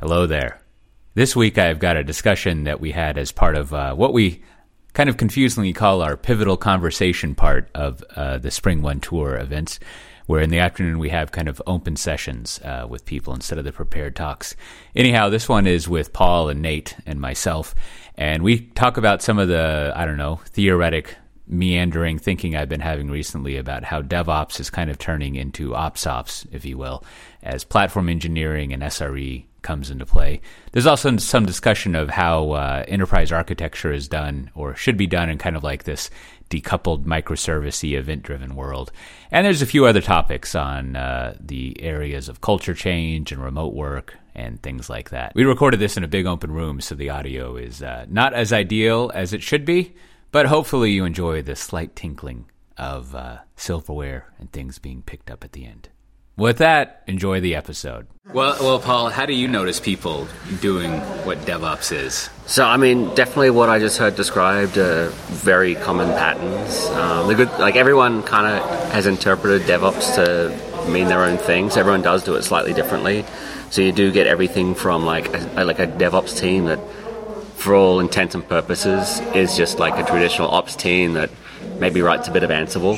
Hello there. This week I've got a discussion that we had as part of uh, what we kind of confusingly call our Pivotal Conversation part of uh, the SpringOne Tour events, where in the afternoon we have kind of open sessions uh, with people instead of the prepared talks. Anyhow, this one is with Paul and Nate and myself, and we talk about some of the, I don't know, theoretic meandering thinking I've been having recently about how DevOps is kind of turning into OpsOps, if you will, as platform engineering and SRE comes into play. There's also some discussion of how uh, enterprise architecture is done or should be done in kind of like this decoupled microservice event driven world. And there's a few other topics on uh, the areas of culture change and remote work and things like that. We recorded this in a big open room, so the audio is uh, not as ideal as it should be, but hopefully you enjoy the slight tinkling of uh, silverware and things being picked up at the end. With that, enjoy the episode. Well, well, Paul, how do you notice people doing what DevOps is? So, I mean, definitely what I just heard described are very common patterns. Um, the good, like everyone kind of has interpreted DevOps to mean their own things. Everyone does do it slightly differently. So you do get everything from like a, like a DevOps team that, for all intents and purposes, is just like a traditional ops team that maybe writes a bit of Ansible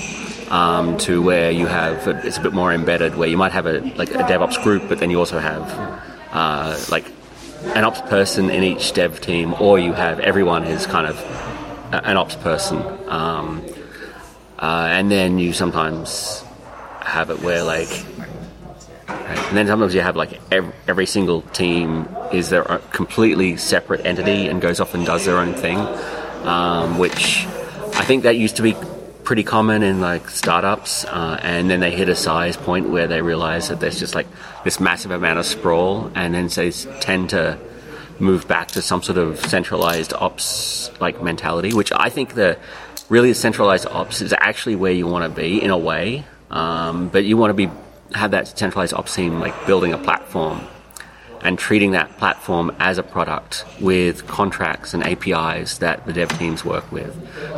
um, to where you have it's a bit more embedded, where you might have a like a DevOps group, but then you also have uh, like an ops person in each dev team, or you have everyone is kind of an ops person, um, uh, and then you sometimes have it where like. And then sometimes you have like every, every single team is their completely separate entity and goes off and does their own thing, um, which I think that used to be pretty common in like startups, uh, and then they hit a size point where they realize that there's just like this massive amount of sprawl, and then they tend to move back to some sort of centralized ops like mentality, which I think the really centralized ops is actually where you want to be in a way, um, but you want to be have that centralized ops team like building a platform and treating that platform as a product with contracts and APIs that the dev teams work with.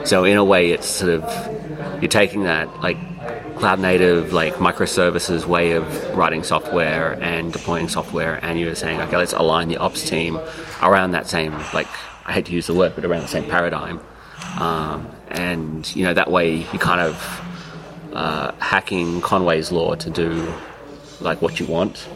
So in a way, it's sort of you're taking that like cloud native like microservices way of writing software and deploying software, and you're saying, okay, let's align the ops team around that same like I hate to use the word, but around the same paradigm. Um, and you know that way you kind of uh, hacking Conway's law to do like what you want,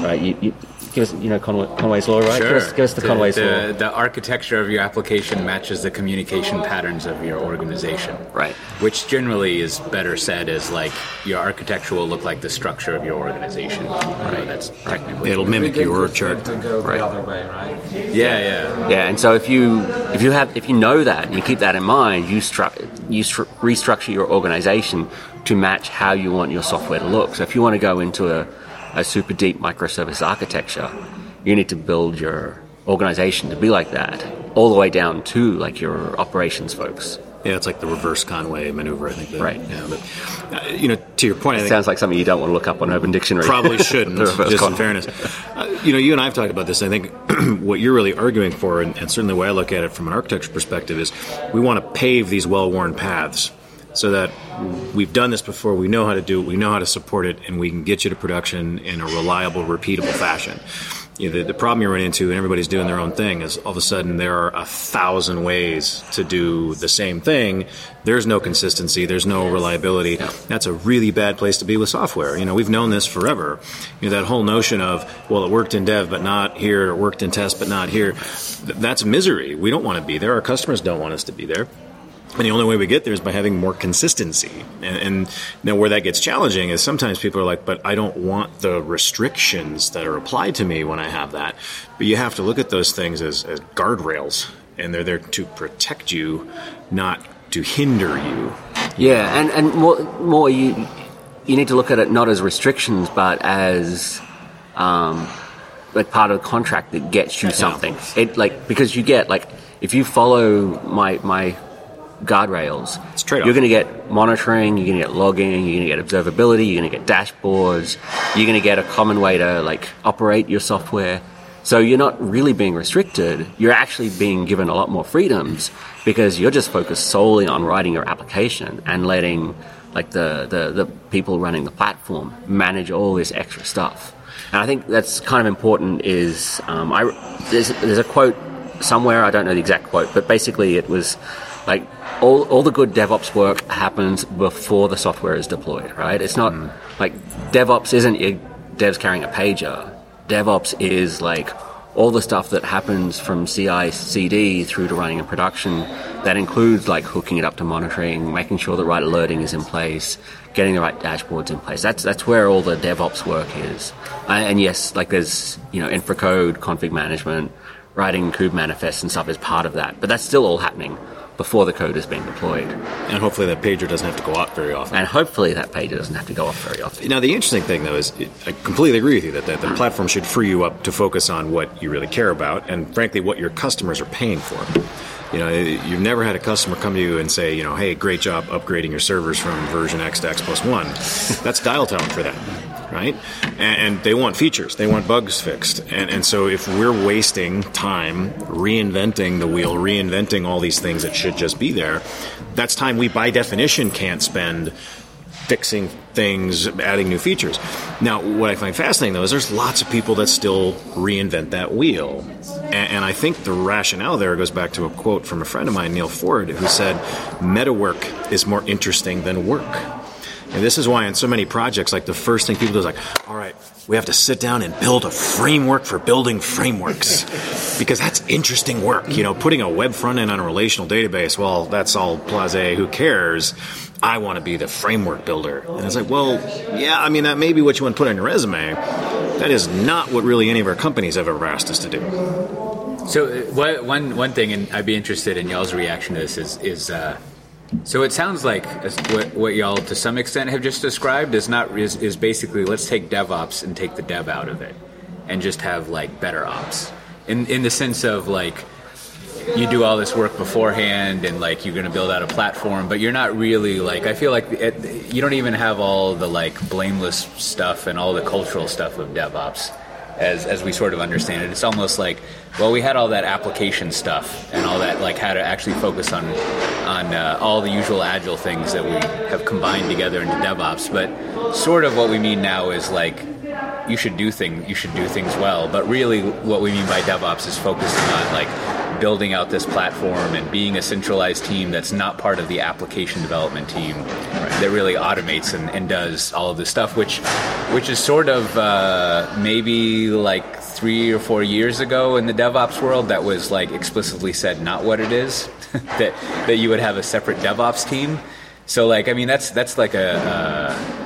right? You, you, give us, you know, Conway, Conway's law, right? Sure. Give us, give us the, the Conway's the, law. The architecture of your application matches the communication patterns of your organization. Right. Which generally is better said as like your architecture will look like the structure of your organization. Right. That's technically. It'll mimic your org chart. To go Right. the other way, right? Yeah, yeah. Yeah, and so if you if you have if you know that and you keep that in mind, you stru- you stru- restructure your organization to match how you want your software to look. So if you want to go into a, a super deep microservice architecture, you need to build your organization to be like that, all the way down to like your operations folks. Yeah, it's like the reverse Conway maneuver, I think. that- Right. Yeah, but, uh, you know, to your point, I think Sounds like something you don't want to look up on Urban Dictionary. probably shouldn't, just in fairness. Uh, you know, you and I have talked about this. I think what you're really arguing for, and, and certainly the way I look at it from an architecture perspective, is we want to pave these well-worn paths so that we've done this before, we know how to do it, we know how to support it, and we can get you to production in a reliable, repeatable fashion. You know, the, the problem you run into, and everybody's doing their own thing, is all of a sudden there are a thousand ways to do the same thing. There's no consistency, there's no reliability. That's a really bad place to be with software. You know, we've known this forever. You know, that whole notion of, well, it worked in dev, but not here, it worked in test, but not here. Th- that's misery. We don't want to be there. Our customers don't want us to be there. And the only way we get there is by having more consistency. And, and now where that gets challenging is sometimes people are like, but I don't want the restrictions that are applied to me when I have that. But you have to look at those things as, as guardrails, and they're there to protect you, not to hinder you. Yeah, and, and more, more you you need to look at it not as restrictions, but as um, like part of the contract that gets you something. It like because you get like if you follow my my guardrails, It's you're going to get monitoring, you're going to get logging, you're going to get observability, you're going to get dashboards, you're going to get a common way to like operate your software. So you're not really being restricted. You're actually being given a lot more freedoms because you're just focused solely on writing your application and letting like the, the, the people running the platform manage all this extra stuff. And I think that's kind of important. Is um, I there's, there's a quote somewhere I don't know the exact quote, but basically it was like all, all the good DevOps work happens before the software is deployed, right? It's not mm. like DevOps isn't your devs carrying a pager. DevOps is like all the stuff that happens from CI CD through to running in production. That includes like hooking it up to monitoring, making sure the right alerting is in place, getting the right dashboards in place. That's that's where all the DevOps work is. And, and yes, like there's you know infra code, config management, writing kube manifests and stuff is part of that. But that's still all happening before the code is being deployed. And hopefully that pager doesn't have to go off very often. And hopefully that pager doesn't have to go off very often. Now, the interesting thing, though, is I completely agree with you that, that the hmm. platform should free you up to focus on what you really care about and, frankly, what your customers are paying for. You know, eh, you've never had a customer come to you and say, you know, hey, great job upgrading your servers from version X to X plus one. That's dial tone for them right? And, and, they want features, they want bugs fixed. And, and so if we're wasting time reinventing the wheel, reinventing all these things that should just be there, that's time we by definition can't spend fixing things, adding new features. Now, what I find fascinating though is there's lots of people that still reinvent that wheel. And, and, I think the rationale there goes back to a quote from a friend of mine, Neal Ford, who said, Meta work is more interesting than work. And this is why in so many projects, like the first thing people do is like, all right, we have to sit down and build a framework for building frameworks. because that's interesting work. You know, putting a web front end on a relational database, well, that's all blase, who cares? I want to be the framework builder. And it's like, well, yeah, I mean, that may be what you want to put on your resume. That is not what really any of our companies have ever asked us to do. So, uh, what, one, one thing, and I'd be interested in y'all's reaction to this, is, is uh, so it sounds like what, what, y'all, to some extent, have just described is not is, is basically let's take DevOps and take the dev out of it, and just have like better ops. In in the sense of like you do all this work beforehand and like you're going to build out a platform but you're not really like i feel like it, you don't even have all the like blameless stuff and all the cultural stuff of devops as, as we sort of understand it. It's almost like, well, we had all that application stuff and all that, like how to actually focus on on uh, all the usual agile things that we have combined together into DevOps. But sort of what we mean now is like you should do things you should do things well. But really, what we mean by DevOps is focusing on like building out this platform and being a centralized team that's not part of the application development team right, that really automates and, and, does all of this stuff, which which is sort of uh, maybe like three or four years ago in the DevOps world that was like explicitly said not what it is that that you would have a separate DevOps team. So like I mean that's that's like a. Uh,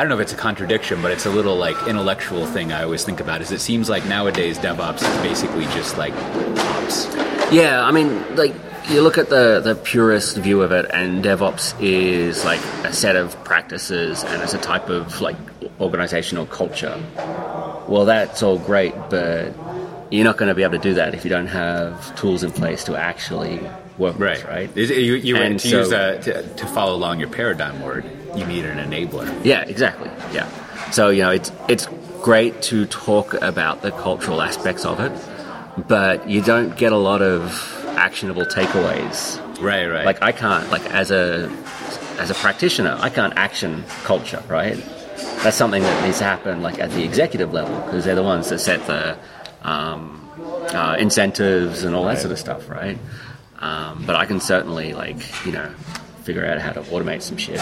I don't know if it's a contradiction, but it's a little like intellectual thing I always think about. Is it seems like nowadays DevOps is basically just like ops. Yeah, I mean, like you look at the the purest view of it, and DevOps is like a set of practices and it's a type of like organizational culture. Well, that's all great, but you're not going to be able to do that if you don't have tools in place to actually work right. with, right? You, you to so, use that to, to follow along your paradigm word you need an enabler. Yeah, exactly. Yeah. So you know, it's it's great to talk about the cultural aspects of it, but you don't get a lot of actionable takeaways. Right, right. Like I can't, like as a as a practitioner, I can't action culture, right? That's something that needs to happen, like at the executive level, because they're the ones that set the um, uh, incentives and all that sort of stuff, right? Um, but I can certainly, like, you know, figure out how to automate some shit.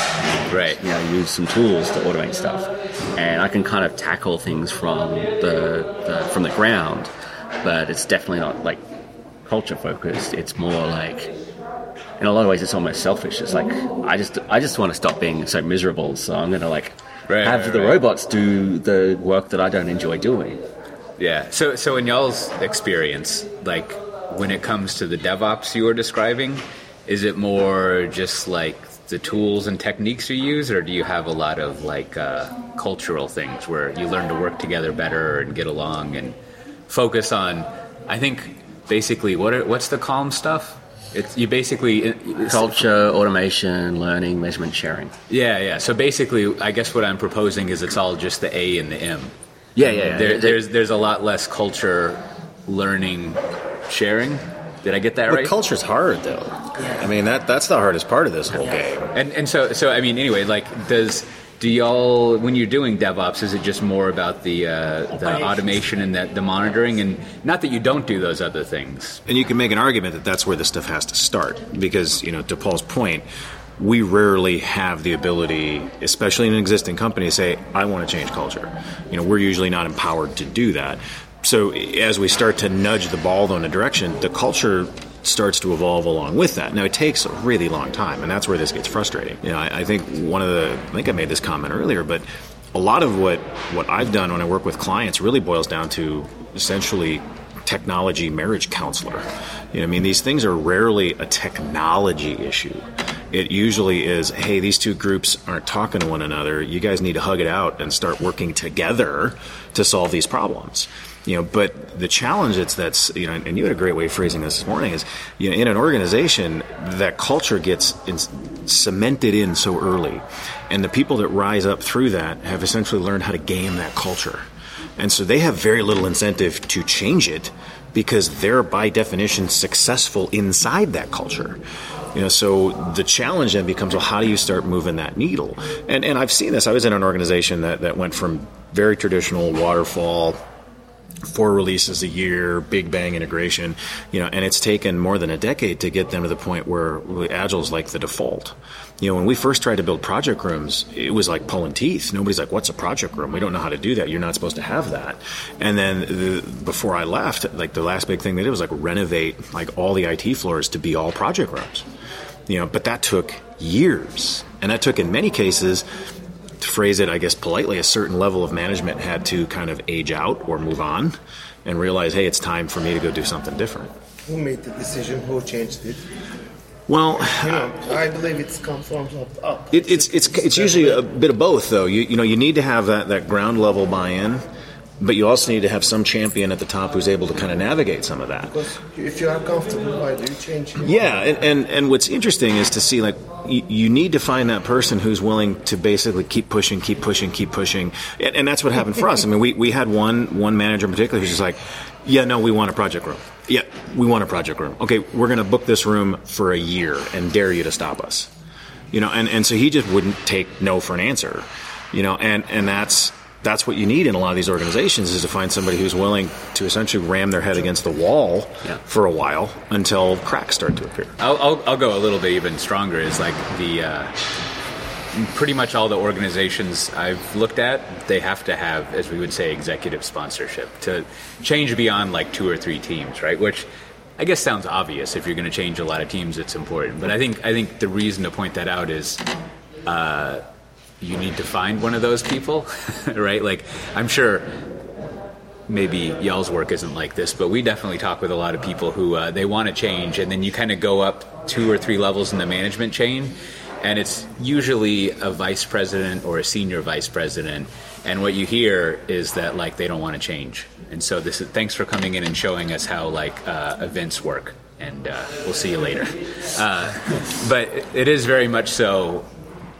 Right. You know, use some tools to automate stuff, and I can kind of tackle things from the, the from the ground. But it's definitely not like culture focused. It's more like in a lot of ways it's almost selfish. It's like I just I just want to stop being so miserable, so I'm going to like right, have right, the right. robots do the work that I don't enjoy doing. Yeah. So so in y'all's experience, like when it comes to the DevOps you were describing, is it more just like the tools and techniques you use, or do you have a lot of like uh, cultural things where you learn to work together better and get along and focus on? I think basically what are, what's the calm stuff? It's you basically culture, automation, learning, measurement, sharing. Yeah, yeah. So basically, I guess what I'm proposing is it's all just the A and the M. Yeah, yeah. yeah. There, there's there's a lot less culture, learning, sharing did I get that but right? Culture's hard though. I mean that that's the hardest part of this whole game. And and so so I mean anyway, like does do y'all when you're doing DevOps, is it just more about the uh, the automation and the, the monitoring, and not that you don't do those other things? And you can make an argument that that's where this stuff has to start, because you know, to Paul's point, we rarely have the ability, especially in an existing company, to say, "I want to change culture." You know, we're usually not empowered to do that. So as we start to nudge the ball in a direction, the culture starts to evolve along with that. Now it takes a really long time, and that's where this gets frustrating. You know, I, I think one of the I think I made this comment earlier, but a lot of what what I've done when I work with clients really boils down to essentially technology marriage counselor. You know, I mean, these things are rarely a technology issue. It usually is, hey, these two groups aren't talking to one another. You guys need to hug it out and start working together to solve these problems you know but the challenge that's that's you know and you had a great way of phrasing this this morning is you know in an organization that culture gets in, cemented in so early. And the people that rise up through that have essentially learned how to game that culture. And so they have very little incentive to change it because they're by definition successful inside that culture. You know so the challenge then becomes well how do you start moving that needle? And and I've seen this. I was in an organization that that went from very traditional waterfall four releases a year, big bang integration, you know, and it's taken more than a decade to get them to the point where Agile is like the default. You know, when we first tried to build project rooms, it was like pulling teeth. Nobody's like, "What's a project room? We don't know how to do that. You're not supposed to have that." And then the, before I left, like the last big thing they did was like renovate like all the IT floors to be all project rooms. You know, but that took years, and that took in many cases to phrase it, I guess politely, a certain level of management had to kind of age out or move on and realize, hey, it's time for me to go do something different. Who made the decision? Who changed it? Well, you know, I believe it's come from up. It, it's it's it's usually a bit of both, though. You you know, you need to have that that ground level buy-in but you also need to have some champion at the top who's able to kind of navigate some of that. Because if you are comfortable, why do you change? Yeah, and, and, and what's interesting is to see like you, you, need to find that person who's willing to basically keep pushing, keep pushing, keep pushing, and, and that's what happened for us. I mean, we, we had one one manager in particular who's just like, yeah, no, we want a project room. Yeah, we want a project room. Okay, we're going to book this room for a year and dare you to stop us. You know, and, and so he just wouldn't take no for an answer. You know, and, and that's that's what you need in a lot of these organizations is to find somebody who's willing to essentially ram their head against the wall yeah. for a while until cracks start to appear. I'll, I'll, I'll, go a little bit even stronger. Is like the uh, pretty much all the organizations I've looked at, they have to have, as we would say, executive sponsorship to change beyond like two or three teams, right? Which I guess sounds obvious. If you're going to change a lot of teams, it's important. But I think I think the reason to point that out is. Uh, you need to find one of those people, right? Like, I'm sure maybe y'all's work isn't like this, but we definitely talk with a lot of people who uh, they want to change, and then you kind of go up two or three levels in the management chain, and it's usually a vice president or a senior vice president, and what you hear is that like they don't want to change, and so this is thanks for coming in and showing us how like uh, events work. And uh, we'll see you later. Uh, but it is very much so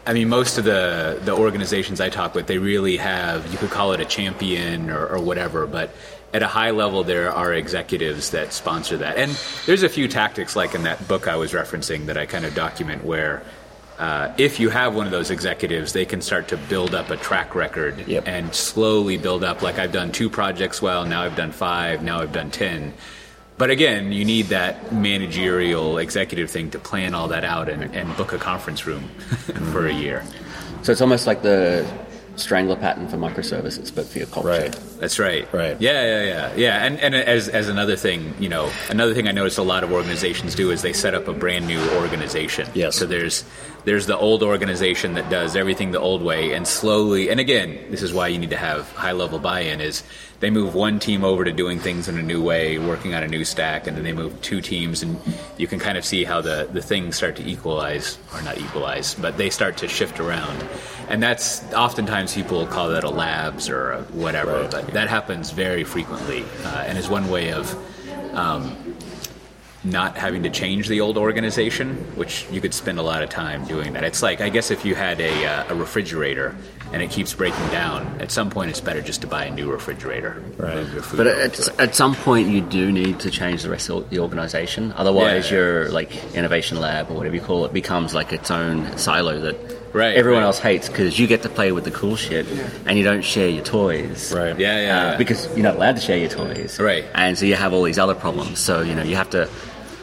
I mean, most of the the organizations I talk with, they really have you could call it a champion or, or, whatever, but at a high level, there are executives that sponsor that, and there's a few tactics like in that book I was referencing that I kind of document where. Uh, if you have one of those executives, they can start to build up a track record yep. and slowly build up. Like I've done two projects well, now I've done five, now I've done ten but again, you need that managerial executive thing to plan all that out and, and book a conference room for a year. So it's almost like the strangler pattern for microservices, but for your culture. Right. That's right. Right. Yeah, yeah, yeah, yeah. And and as as another thing, you know, another thing I noticed a lot of organizations do is they set up a brand new organization. Yes. So there's there's the old organization that does everything the old way, and slowly. And again, this is why you need to have high level buy-in. Is they move one team over to doing things in a new way, working on a new stack, and then they move two teams, and you can kind of see how the, the things start to equalize, or not equalize, but they start to shift around. And that's oftentimes people call that a labs or a whatever, right. but that happens very frequently, uh, and is one way of um, not having to change the old organization, which you could spend a lot of time doing that. It's like I guess if you had a, uh, a refrigerator and it keeps breaking down, at some point it's better just to buy a new refrigerator. Right. Move your food But at, at some point, you do need to change the rest of the organization. Otherwise, Yeah. your like innovation lab or whatever you call it becomes like its own silo that Right, everyone right. else hates because you get to play with the cool shit and you don't share your toys. Right. Yeah, yeah, Uh, yeah. because you're not allowed to share your toys. Right. And so you have all these other problems. So you know you have to.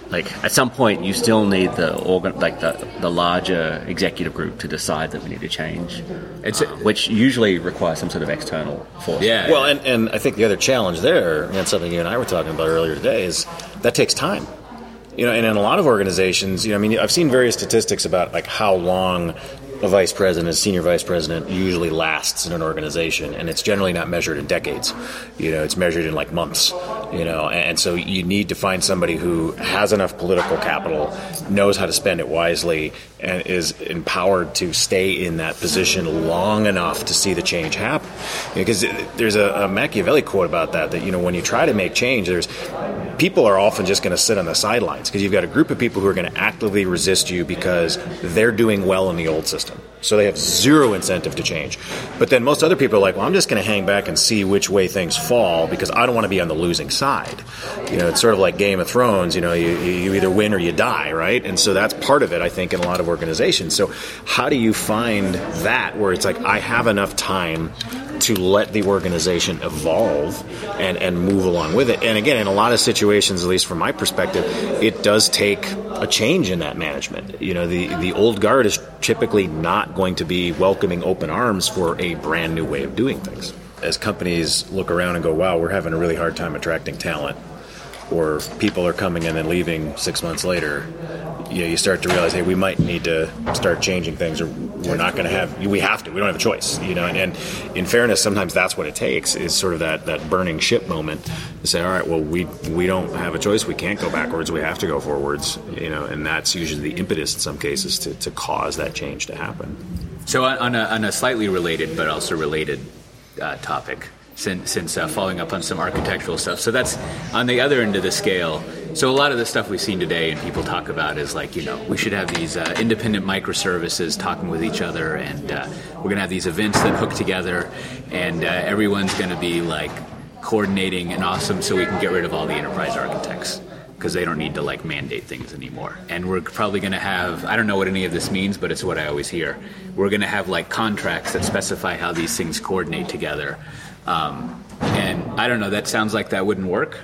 Like at some point, you still need the organ, like the the larger executive group to decide that we need to change, It's- uh, which usually requires some sort of external force. yeah. Well, and, and I think the other challenge there, and something you and I were talking about earlier today, is that takes time. You know, and in a lot of organizations, you know, I mean, I've seen various statistics about like how long a vice president, a senior vice president, usually lasts in an organization, and it's generally not measured in decades. You know, it's measured in like months. You know, and, so you need to find somebody who has enough political capital, knows how to spend it wisely, and is empowered to stay in that position long enough to see the change happen. Because there's a, a Machiavelli quote about that that you know when you try to make change, there's people are often just going to sit on the sidelines because you've got a group of people who are going to actively resist you because they're doing well in the old system. So they have zero incentive to change. But then most other people are like, well, I'm just going to hang back and see which way things fall because I don't want to be on the losing side. You know, it's sort of like Game of Thrones. You know, you, you either win or you die, right? And so that's part of it, I think, in a lot of organizations. So how do you find that where it's like, I have enough time to let the organization evolve and, and move along with it. And again, in a lot of situations, at least from my perspective, it does take a change in that management. You know, the, the old guard is typically not going to be welcoming open arms for a brand new way of doing things. As companies look around and go, wow, we're having a really hard time attracting talent, or people are coming in and leaving six months later, you know, you start to realize, hey, we might need to start changing things, or we're not going to have. We have to. We don't have a choice, you know. And, and in fairness, sometimes that's what it takes is sort of that that burning ship moment to say, all right, well, we we don't have a choice. We can't go backwards. We have to go forwards, you know. And that's usually the impetus in some cases to to cause that change to happen. So on, a, on a slightly related but also related uh, topic, since, since uh, following up on some architectural stuff. So that's on the other end of the scale. So a lot of the stuff we've seen today and people talk about is like, you know, we should have these uh, independent microservices talking with each other, and uh, we're going to have these events that hook together, and uh, everyone's going to be like coordinating and awesome so we can get rid of all the enterprise architects because they don't need to like mandate things anymore. And we're probably going to have I don't know what any of this means, but it's what I always hear. We're going to have like contracts that specify how these things coordinate together. Um, and I don't know. That sounds like that wouldn't work.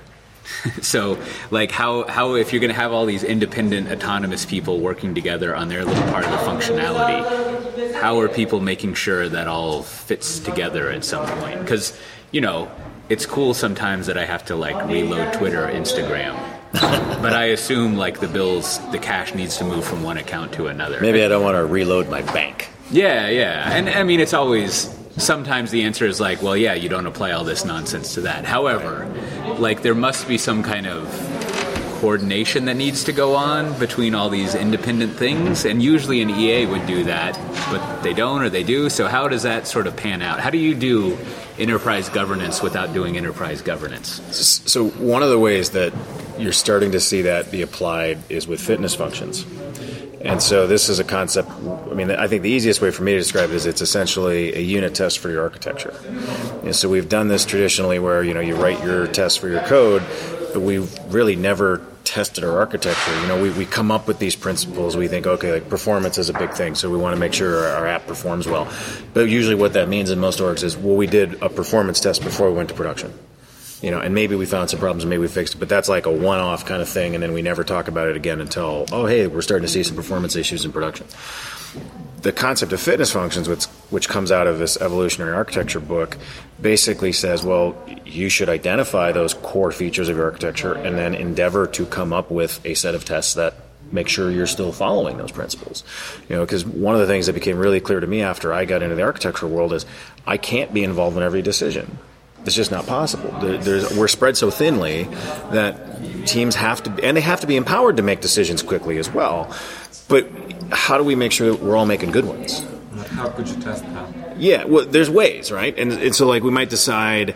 so, like, how how if you're going to have all these independent, autonomous people working together on their little part of the functionality, how are people making sure that all fits together at some point? Because you know, it's cool sometimes that I have to like reload Twitter, or Instagram. but I assume like the bills, the cash needs to move from one account to another. Maybe I don't want to reload my bank. Yeah, yeah. And I mean, it's always sometimes the answer is like, well, yeah, you don't apply all this nonsense to that. However, like there must be some kind of coordination that needs to go on between all these independent things and usually an EA would do that but they don't or they do so how does that sort of pan out how do you do enterprise governance without doing enterprise governance So one of the ways that you're starting to see that be applied is with fitness functions. And so this is a concept. I mean, I think the easiest way for me to describe it is it's essentially a unit test for your architecture. And so we've done this traditionally, where you know you write your test for your code, but we've really never tested our architecture. You know, we, we come up with these principles. We think, okay, like performance is a big thing, so we want to make sure our, our app performs well. But usually, what that means in most orgs is, well, we did a performance test before we went to production you know, and maybe we found some problems, and maybe we fixed it, but that's like a one-off kind of thing, and then we never talk about it again until, oh, hey, we're starting to see some performance issues in production. The concept of fitness functions, which, which comes out of this evolutionary architecture book, basically says, well, you should identify those core features of your architecture and then endeavor to come up with a set of tests that make sure you're still following those principles. You know, because one of the things that became really clear to me after I got into the architectural world is I can't be involved in every decision. It's just not possible. There's, we're spread so thinly that teams have to, and they have to be empowered to make decisions quickly as well. But how do we make sure that we're all making good ones? How could you test that? Yeah, well, there's ways, right? And, and so, like, we might decide.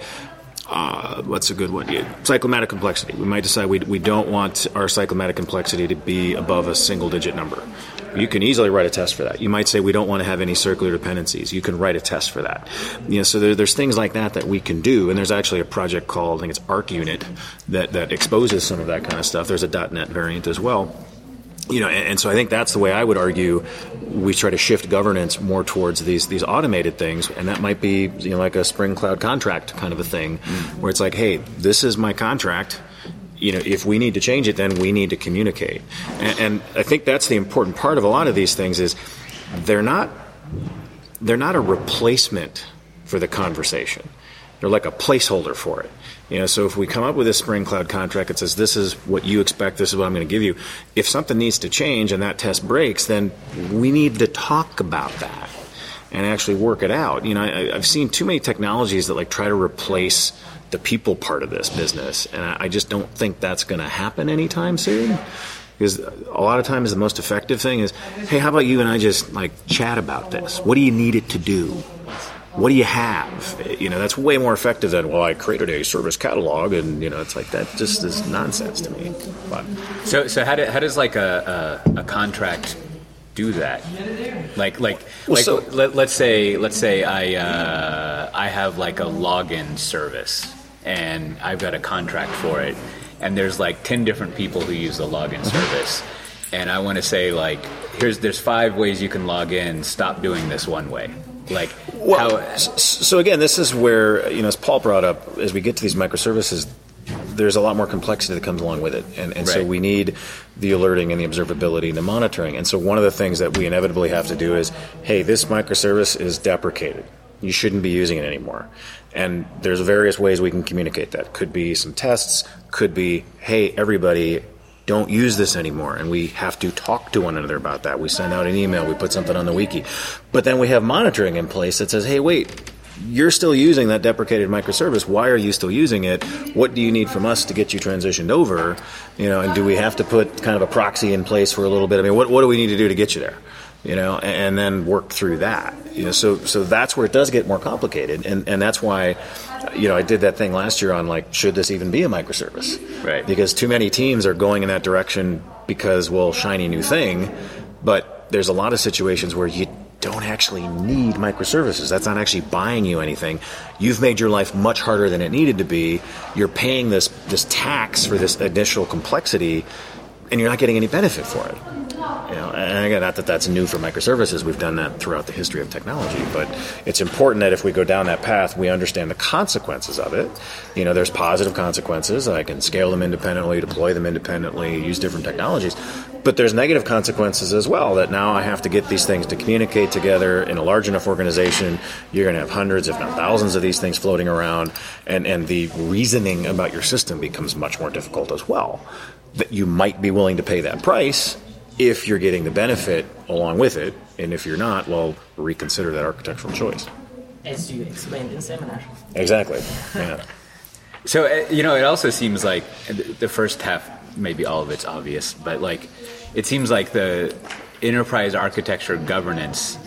Uh, what's a good one? Yeah, cyclomatic complexity. We might decide we, we don't want our cyclomatic complexity to be above a single digit number. You can easily write a test for that. You might say we don't want to have any circular dependencies. You can write a test for that. You know, so there, there's things like that that we can do. And there's actually a project called I think it's ArchUnit that that exposes some of that kind of stuff. There's a .NET variant as well you know, and, and, so I think that's the way I would argue we try to shift governance more towards these these automated things, and that might be you know like a Spring Cloud contract kind of a thing, mm-hmm. where it's like, hey, this is my contract. You know, if we need to change it, then we need to communicate, and, and I think that's the important part of a lot of these things is they're not they're not a replacement for the conversation. They're like a placeholder for it. You know, so if we come up with a Spring Cloud contract that says this is what you expect, this is what I'm going to give you, if something needs to change and that test breaks, then we need to talk about that and actually work it out. You know, I, have seen too many technologies that like try to replace the people part of this business, and I, I just don't think that's going to happen anytime soon. Because a lot of times the most effective thing is, hey, how about you and I just like chat about this? What do you need it to do? what do you have? You know, that's way more effective than, well, I created a service catalog, and, you know, it's like that just is nonsense to me. But. So, so how, do, how does like a, a, a contract do that? Like, like, well, like so, let, us say, let's say I, uh, I have like a login service, and I've got a contract for it, and there's like 10 different people who use the login uh-huh. service. And I want to say, like, here's there's five ways you can log in. Stop doing this one way like, well, how, so again, this is where you know, as Paul brought up, as we get to these microservices, there's a lot more complexity that comes along with it, and, and right. so we need the alerting and the observability and the monitoring. And so one of the things that we inevitably have to do is, hey, this microservice is deprecated. You shouldn't be using it anymore. And there's various ways we can communicate that. Could be some tests. Could be, hey, everybody, don't use this anymore. And we have to talk to one another about that. We send out an email, we put something on the wiki. But then we have monitoring in place that says, hey, wait, you're still using that deprecated microservice. Why are you still using it? What do you need from us to get you transitioned over? You know, and do we have to put kind of a proxy in place for a little bit? I mean, what, what do we need to do to get you there? You know, and, and then work through that. You know, so so that's where it does get more complicated, and and that's why you know, I did that thing last year on like, should this even be a microservice? Right. Because too many teams are going in that direction because, well, shiny new thing, but there's a lot of situations where you don't actually need microservices. That's not actually buying you anything. You've made your life much harder than it needed to be. You're paying this this tax for this additional complexity, and you're not getting any benefit for it. You know, and again, not that that's new for microservices. We've done that throughout the history of technology, but it's important that if we go down that path, we understand the consequences of it. You know, there's positive consequences. I can scale them independently, deploy them independently, use different technologies. But there's negative consequences as well. That now I have to get these things to communicate together in a large enough organization. You're going to have hundreds, if not thousands, of these things floating around, and and the reasoning about your system becomes much more difficult as well. That you might be willing to pay that price if you're getting the benefit along with it, and if you're not, well, reconsider that architectural choice. As you explained in seminar. Exactly. Yeah. so uh, you know, it also seems like the first half, maybe all of it's obvious, but like it seems like the enterprise architecture governance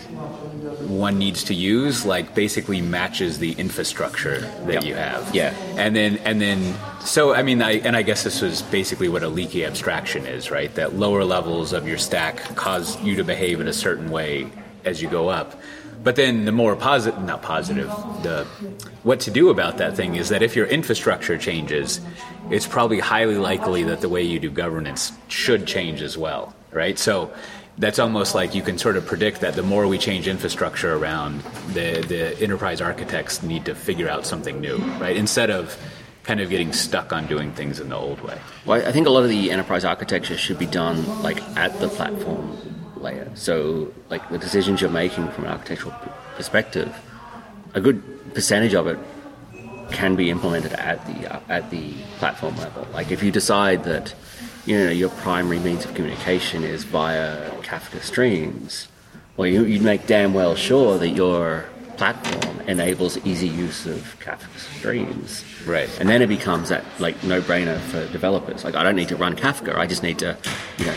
one needs to use like basically matches the infrastructure that yep. you have. Yeah. And then and then so I mean I and I guess this was basically what a leaky abstraction is, right? That lower levels of your stack cause you to behave in a certain way as you go up. But then the more positive not positive, the what to do about that thing is that if your infrastructure changes, it's probably highly likely that the way you do governance should change as well, right? So that's almost like you can sort of predict that the more we change infrastructure around, the the enterprise architects need to figure out something new, right? Instead of kind of getting stuck on doing things in the old way. Well, I think a lot of the enterprise architecture should be done like at the platform layer. So, like the decisions you're making from an architectural perspective, a good percentage of it can be implemented at the uh, at the platform level. Like if you decide that you know your primary means of communication is via Kafka streams, well, you, would make damn well sure that your platform enables easy use of Kafka streams. Right. And then it becomes that like no-brainer for developers. Like I don't need to run Kafka. I just need to, you know,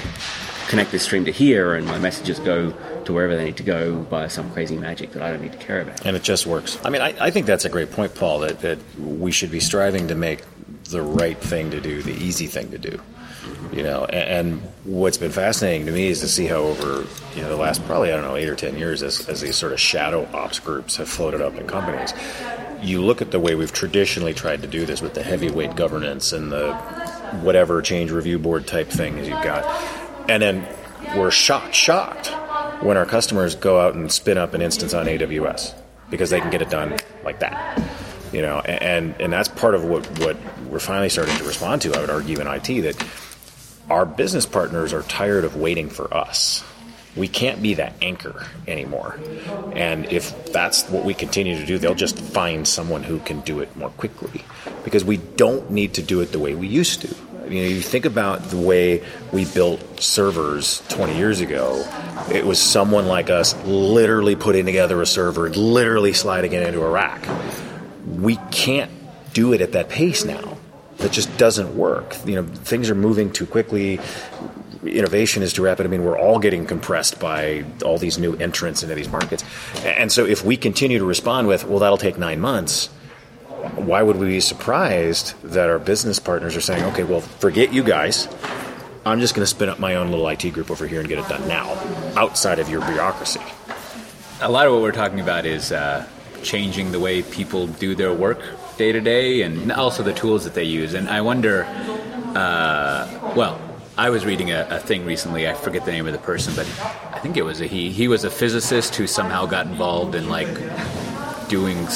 connect this stream to here, and my messages go to wherever they need to go by some crazy magic that I don't need to care about. And it just works. I mean, I, I think that's a great point, Paul. That that we should be striving to make the right thing to do, the easy thing to do. You know, and, and what's been fascinating to me is to see how over you know the last probably I don't know eight or ten years, as, as these sort of shadow ops groups have floated up in companies, you look at the way we've traditionally tried to do this with the heavyweight governance and the whatever change review board type thing as you've got, and then we're shocked, shocked when our customers go out and spin up an instance on AWS because they can get it done like that. You know, and and that's part of what what we're finally starting to respond to. I would argue in IT that our business partners are tired of waiting for us. We can't be that anchor anymore. And if that's what we continue to do, they'll just find someone who can do it more quickly because we don't need to do it the way we used to. You know, you think about the way we built servers 20 years ago. It was someone like us literally putting together a server, literally sliding it into a rack. We can't do it at that pace now. That just doesn't work. You know, things are moving too quickly. Innovation is too rapid. I mean, we're all getting compressed by all these new entrants into these markets. And so, if we continue to respond with, "Well, that'll take nine months," why would we be surprised that our business partners are saying, okay, well, forget you guys. I'm just going to spin up my own little IT group over here and get it done now, outside of your bureaucracy. A lot of what we're talking about is uh, changing the way people do their work day to day and also the tools that they use. And I wonder, uh, well, I was reading a, a, thing recently. I forget the name of the person, but I think it was a he. He was a physicist who somehow got involved in like doing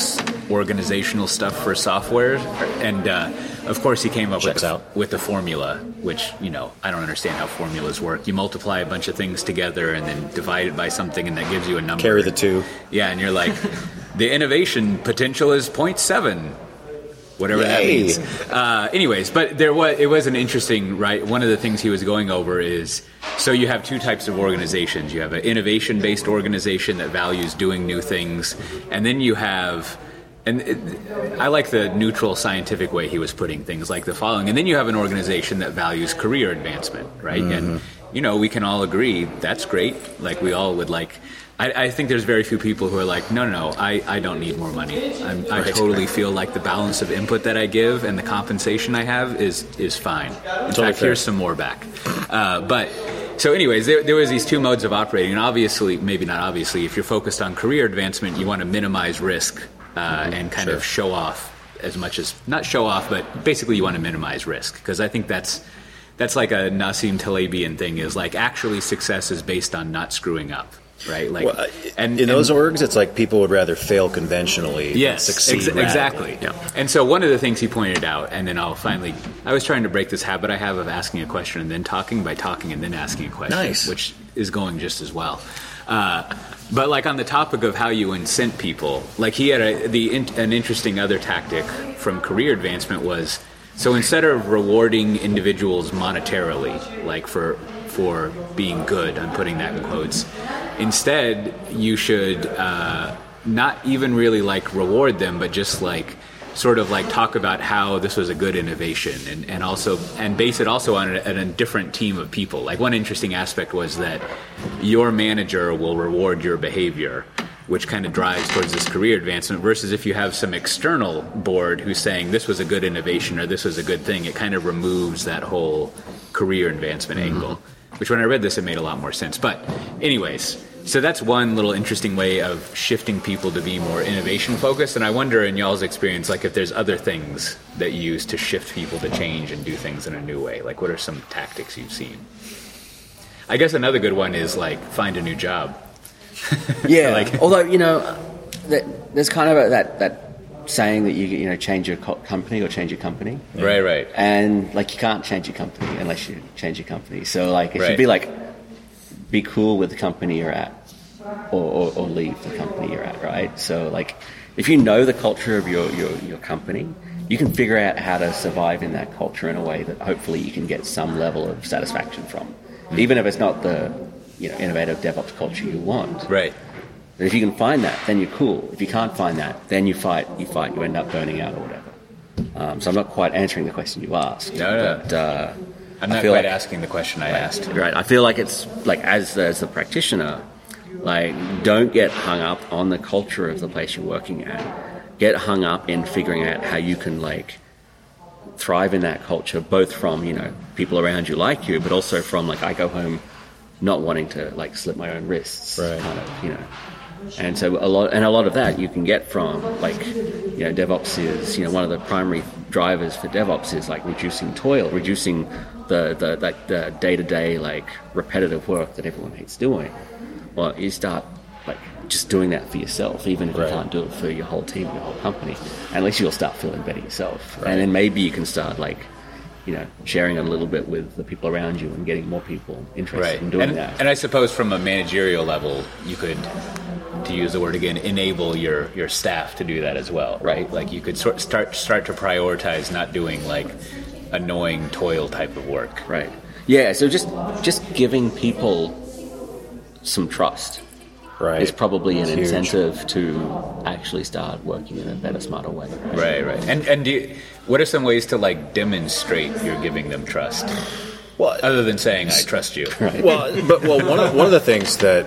organizational stuff for software, and uh, of course he came up with the, with the formula, which you know I don't understand how formulas work. You multiply a bunch of things together and then divide it by something, and that gives you a number. Carry the two. Yeah, and you're like, the innovation potential is 0.7 whatever Yay. that means. Uh, anyways, but there was it was an interesting right. One of the things he was going over is so you have two types of organizations. You have an innovation based organization that values doing new things, and then you have. And it, I like the neutral scientific way he was putting things like the following. And then you have an organization that values career advancement, right? Mm-hmm. And, you know, we can all agree that's great. Like, we all would like I, I, think there's very few people who are like, no, no, no, I, I don't need more money. I'm, i totally feel like the balance of input that I give and the compensation I have is is fine. In totally fact, fair. here's some more back. Uh, but so, anyways, there, there was these two modes of operating, and obviously, maybe not obviously, if you're focused on career advancement, you want to minimize risk uh, mm-hmm. and kind sure. of show off as much as not show off, but basically you want to minimize risk because I think that's that's like a Nassim Talebian thing is like actually success is based on not screwing up right? Like, well, and in those orgs, it's like people would rather fail conventionally yes, succeed. Ex- exactly. Yeah. And so one of the things he pointed out, and then I'll finally, I was trying to break this habit I have of asking a question and then talking by talking and then asking a question, nice. which is going just as well. Uh, but like on the topic of how you incent people, like he had a, the an interesting other tactic from career advancement was so instead of rewarding individuals monetarily, like for for being good, I'm putting that in quotes, Instead, you should uh, not even really like reward them, but just like sort of like talk about how this was a good innovation and, and also and base it also on a, on a, different team of people like one interesting aspect was that your manager will reward your behavior which kind of drives towards this career advancement versus if you have some external board who's saying this was a good innovation or this was a good thing it kind of removes that whole career advancement mm-hmm. angle which when I read this, it made a lot more sense. But, anyways, so that's one little interesting way of shifting people to be more innovation focused. And I wonder, in y'all's experience, like if there's other things that you use to shift people to change and do things in a new way. Like, what are some tactics you've seen? I guess another good one is like find a new job. yeah. like, although you know, there's kind of a, that that saying that you you know change your co- company or change your company. Right, right. And like you can't change your company unless you change your company. So like it right. should be like be cool with the company you're at, or, or, or, leave the company you're at. Right. So like if you know the culture of your, your your company, you can figure out how to survive in that culture in a way that hopefully you can get some level of satisfaction from, even if it's not the you know innovative DevOps culture you want. Right. But if you can find that, then you're cool. If you can't find that, then you fight. You fight. You end up burning out or whatever. Um, so I'm not quite answering the question you asked. No, no. But, uh, I'm not quite like, asking the question I right, asked. Right. I feel like it's like as as a practitioner, like don't get hung up on the culture of the place you're working at. Get hung up in figuring out how you can like thrive in that culture, both from you know people around you like you, but also from like I go home not wanting to like slip my own wrists, Right. kind of you know. And so a lot, and a lot of that you can get from like, you know, DevOps is you know one of the primary drivers for DevOps is like reducing toil, reducing the the like the day to day like repetitive work that everyone hates doing. Well, you start like just doing that for yourself, even if Right. you can't do it for your whole team, your whole company. At least you'll start feeling better yourself, and then maybe you can start like, you know, sharing a little bit with the people around you and getting more people interested Right. in doing and, that. and I suppose from a managerial level, you could, to use the word again, enable your, your staff to do that as well, right? Like you could sort start start to prioritize not doing like annoying toil type of work. Right. Yeah. So just just giving people some trust Right. is probably an huge. incentive to actually start working in a better, smarter way. Right, right. And and do you, what are some ways to like demonstrate you're giving them trust, Well, other than saying I trust you? well, but well, one of one of the things that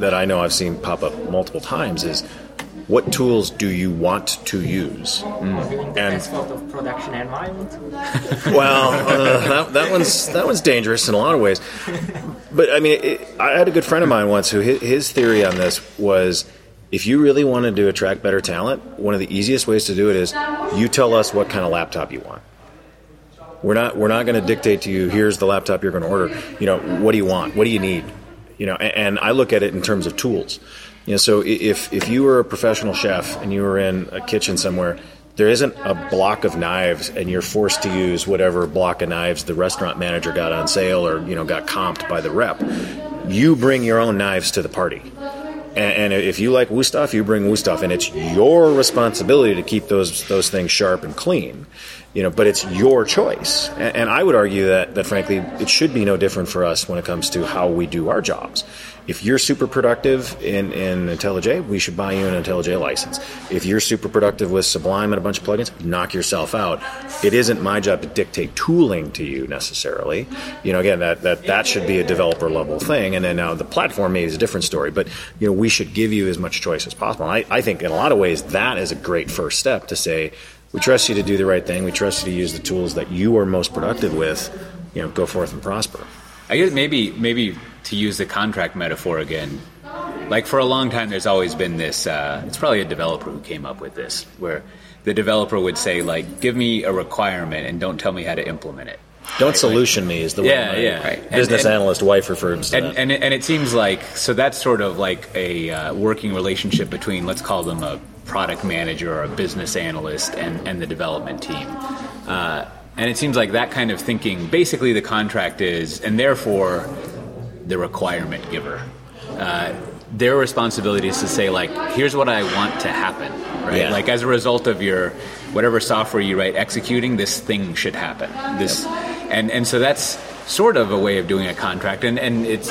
that I know I've seen pop up multiple times is what tools do you want to use? In And- that sort of production environment. Well, uh, that, that one's that one's dangerous in a lot of ways. But I mean, it, I had a good friend of mine once who his, his theory on this was. If you really wanted to attract better talent, one of the easiest ways to do it is you tell us what kind of laptop you want. We're not we're not going to dictate to you. Here's the laptop you're going to order. You know, what do you want? What do you need? You know, and, and I look at it in terms of tools. You know, so if if you were a professional chef and you were in a kitchen somewhere, there isn't a block of knives, and you're forced to use whatever block of knives the restaurant manager got on sale or you know got comped by the rep. You bring your own knives to the party. And, and if you like Wüsthof, you bring Wüsthof, and it's your responsibility to keep those those things sharp and clean. You know, but it's your choice. And, and I would argue that that frankly, it should be no different for us when it comes to how we do our jobs. If you're super productive in, in IntelliJ, we should buy you an IntelliJ license. If you're super productive with Sublime and a bunch of plugins, knock yourself out. It isn't my job to dictate tooling to you necessarily. You know, again, that, that, that should be a developer level thing. And then now the platform maybe is a different story. But, you know, we should give you as much choice as possible. And I, I think in a lot of ways that is a great first step to say, we trust you to do the right thing. We trust you to use the tools that you are most productive with. You know, go forth and prosper. I guess maybe maybe to use the contract metaphor again. Like for a long time, there's always been this. Uh, it's probably a developer who came up with this, where the developer would say, like, "Give me a requirement and don't tell me how to implement it." Don't solution me is the way Yeah, my yeah. Right. business And- and- analyst wife refers to and, that. and it, and it seems like so that's sort of like a uh, working relationship between let's call them a product manager or a business analyst and, and the development team. Uh, and it seems like that kind of thinking basically the contract is and therefore the requirement giver. Uh, their responsibility is to say like here's what i want to happen right? Yeah. like as a result of your whatever software you write executing this thing should happen. This and and so that's sort of a way of doing a contract and and it's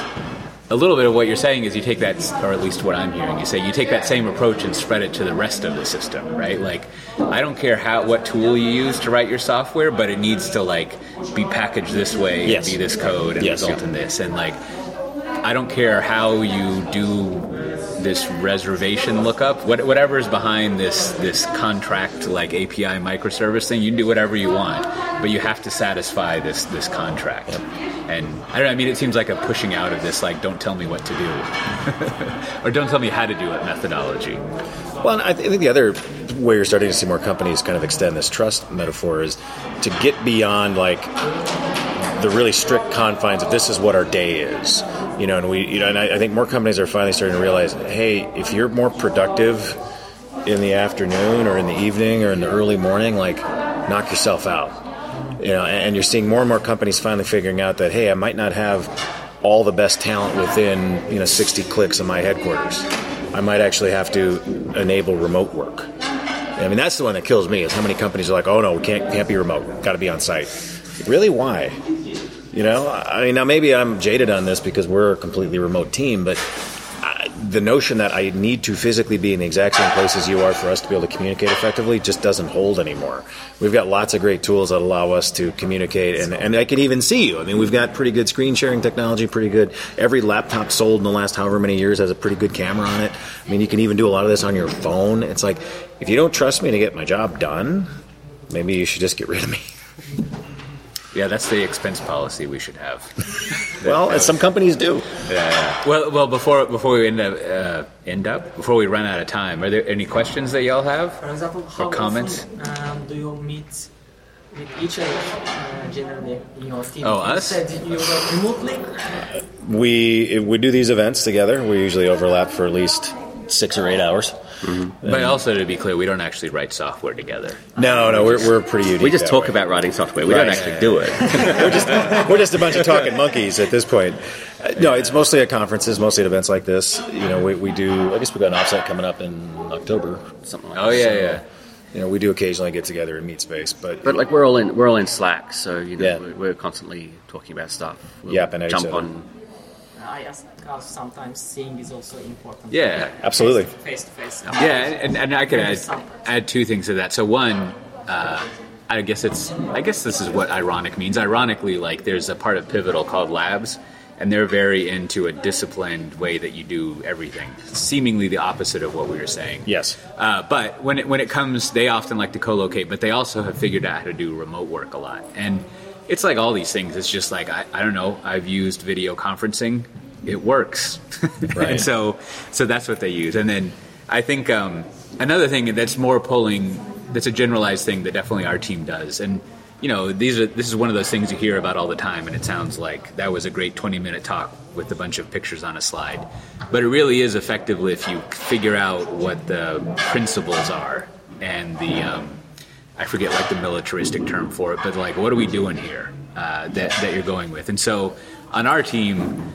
a little bit of what you're saying is you take that or at least what i'm hearing you say you take that same approach and spread it to the rest of the system right like i don't care how what tool you use to write your software but it needs to like be packaged this way Yes. and be this code and Yes. result in this and like I don't care how you do this reservation lookup, what, whatever is behind this this contract like API microservice thing, you can do whatever you want, but you have to satisfy this this contract. And I don't know. I mean, it seems like a pushing out of this like, don't tell me what to do, or don't tell me how to do it methodology. Well, I th- I think the other way you're starting to see more companies kind of extend this trust metaphor is to get beyond like the really strict confines of this is what our day is. You know, and we, you know, and I, I think more companies are finally starting to realize, hey, if you're more productive in the afternoon or in the evening or in the early morning, like knock yourself out. You know, and, you're seeing more and more companies finally figuring out that, hey, I might not have all the best talent within you know 60 clicks of my headquarters. I might actually have to enable remote work. I mean, that's the one that kills me. Is how many companies are like, "Oh no, we can't can't be remote. Got to be on site." Really? Why? You know, I mean, now maybe I'm jaded on this because we're a completely remote team, but I, the notion that I need to physically be in the exact same place as you are for us to be able to communicate effectively just doesn't hold anymore. We've got lots of great tools that allow us to communicate, and, and I can even see you. I mean, we've got pretty good screen sharing technology, pretty good. Every laptop sold in the last however many years has a pretty good camera on it. I mean, you can even do a lot of this on your phone. It's like, if you don't trust me to get my job done, maybe you should just get rid of me. Yeah, that's the expense policy we should have. Well, as some companies do. Yeah. Well, well, before before we end up uh, end up before we run out of time, are there any questions that y'all have? For example, how comments? often um, do you meet with each other uh, generally in your team? Oh, you us? said you work remotely. We we do these events together. We usually overlap for at least six or eight hours. But also to be clear, we don't actually write software together. No, no, we're, we're pretty unique. We just talk way. about writing software. We don't Right. actually do it. we're just we're just a bunch of talking monkeys at this point. Uh, No, it's mostly at conferences, mostly at events like this. You know, we, we do. I guess we've got an offsite coming up in October, something like. That. Oh that. yeah, So, yeah. You know, we do occasionally get together and meet space, but, But like we're all in we're all in Slack, so you know Yeah. we're, we're constantly talking about stuff. We'll Yapping at jump on. I ask because sometimes seeing is also important. Yeah. absolutely. Face to face. Yeah, and, and I could add, add two things to that. So one, uh, I guess it's I guess this is what ironic means. Ironically, like there's a part of Pivotal called Labs, and they're very into a disciplined way that you do everything, seemingly the opposite of what we were saying. Yes. Uh, but when it, when it comes, they often like to co-locate, but they also have figured out how to do remote work a lot. And it's like all these things. It's just like I, I don't know. I've used video conferencing. It works, Right. and so so that's what they use. And then I think um, another thing that's more pulling. That's a generalized thing that definitely our team does. And you know, these are this is one of those things you hear about all the time, and it sounds like that was a great twenty minute talk with a bunch of pictures on a slide. But it really is effectively if you figure out what the principles are and the um, I forget like the militaristic term for it, but like what are we doing here uh, that that you're going with? And so on our team,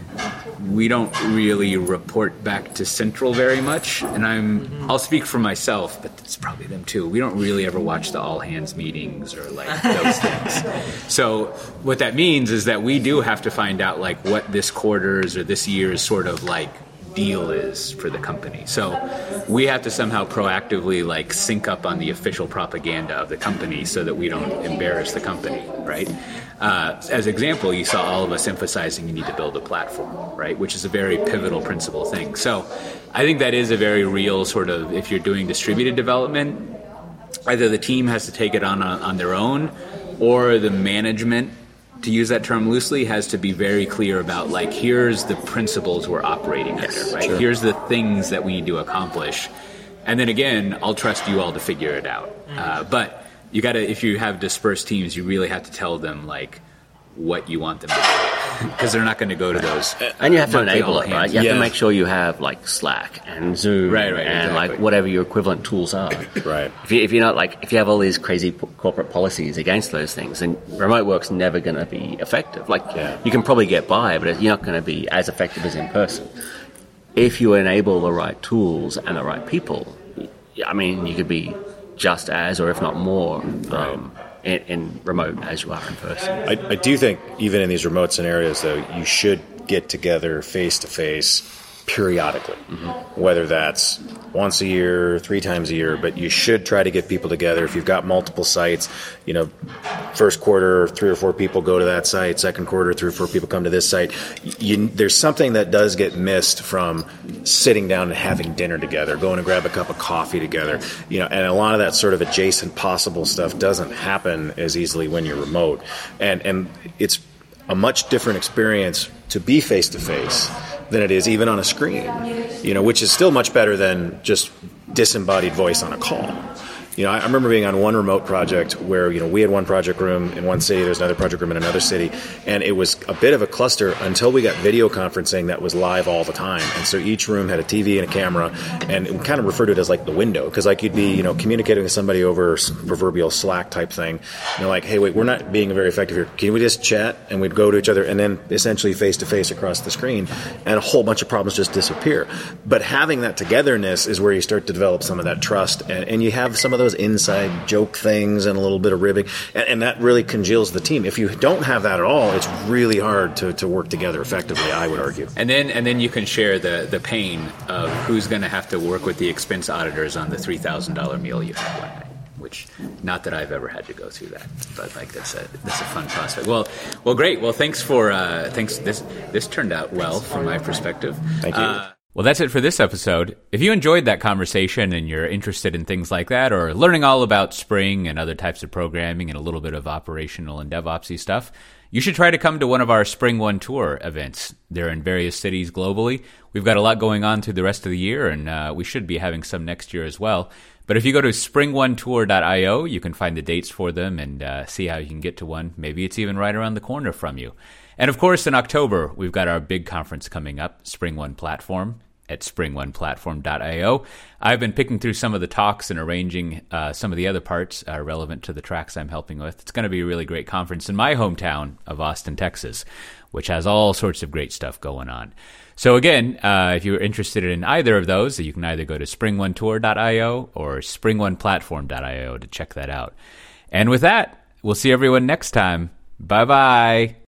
we don't really report back to central very much and i'm i'll speak for myself but it's probably them too we don't really ever watch the all hands meetings or like those things so what that means is that we do have to find out like what this quarter's or this year's sort of like deal is for the company so we have to somehow proactively like sync up on the official propaganda of the company so that we don't embarrass the company right uh, as example, you saw all of us emphasizing you need to build a platform, right? Which is a very pivotal principle thing. So I think that is a very real sort of, if you're doing distributed development, either the team has to take it on on, on their own or the management to use that term loosely has to be very clear about like here's the principles we're operating under right? here's the things that we need to accomplish. And then again i'll trust you all to figure it out. Uh, but you gotta if you have dispersed teams you really have to tell them like what you want them to do because they're not going to go to those And you have to enable it, right? You have Yeah. to make sure you have like Slack and Zoom, Right, right, and exactly. like whatever your equivalent tools are. Right. If, you, if you're not like, if you have all these crazy p- corporate policies against those things, then remote work's never going to be effective. Like, Yeah. you can probably get by, but you're not going to be as effective as in person. If you enable the right tools and the right people, I mean, you could be just as, or if not more, um, in, in remote as you are in person. I, I do think even in these remote scenarios, though, you should get together face to face periodically, whether that's once a year, three times a year. But you should try to get people together. If you've got multiple sites, you know, first quarter, three or four people go to that site. Second quarter, three or four people come to this site. You, there's something that does get missed from sitting down and having dinner together, going to grab a cup of coffee together. You know, and a lot of that sort of adjacent possible stuff doesn't happen as easily when you're remote, and and it's a much different experience to be face to face than it is even on a screen. You know, which is still much better than just disembodied voice on a call. You know, I remember being on one remote project where you know we had one project room in one city, there's another project room in another city, and it was a bit of a cluster until we got video conferencing that was live all the time. And so each room had a TV and a camera, and we kind of referred to it as like the window because like you'd be you know communicating with somebody over proverbial Slack type thing. And you're like, hey, wait, we're not being very effective here. Can we just chat? And we'd go to each other, and then essentially face to face across the screen, and a whole bunch of problems just disappear. But having that togetherness is where you start to develop some of that trust, and, and you have some of those inside joke things and a little bit of ribbing, and, and that really congeals the team. If you don't have that at all, it's really hard to, to work together effectively. I would argue. And then and then you can share the the pain of who's going to have to work with the expense auditors on the three thousand dollar meal you had one night. Which, not that I've ever had to go through that, but like that's a that's a fun prospect. Well, well, great. Well, thanks for uh, thanks. This this turned out well from my perspective. Thank you. Uh, Well, that's it for this episode. If you enjoyed that conversation and you're interested in things like that or learning all about Spring and other types of programming and a little bit of operational and DevOpsy stuff, you should try to come to one of our SpringOne Tour events. They're in various cities globally. We've got a lot going on through the rest of the year, and uh, we should be having some next year as well. But if you go to springonetour.io, you can find the dates for them and uh, see how you can get to one. Maybe it's even right around the corner from you. And of course, in October, we've got our big conference coming up, SpringOne Platform at springoneplatform.io. I've been picking through some of the talks and arranging uh, some of the other parts uh, relevant to the tracks I'm helping with. It's going to be a really great conference in my hometown of Austin, Texas, which has all sorts of great stuff going on. So again, uh, if you're interested in either of those, you can either go to springonetour.io or springoneplatform.io to check that out. And with that, we'll see everyone next time. Bye bye.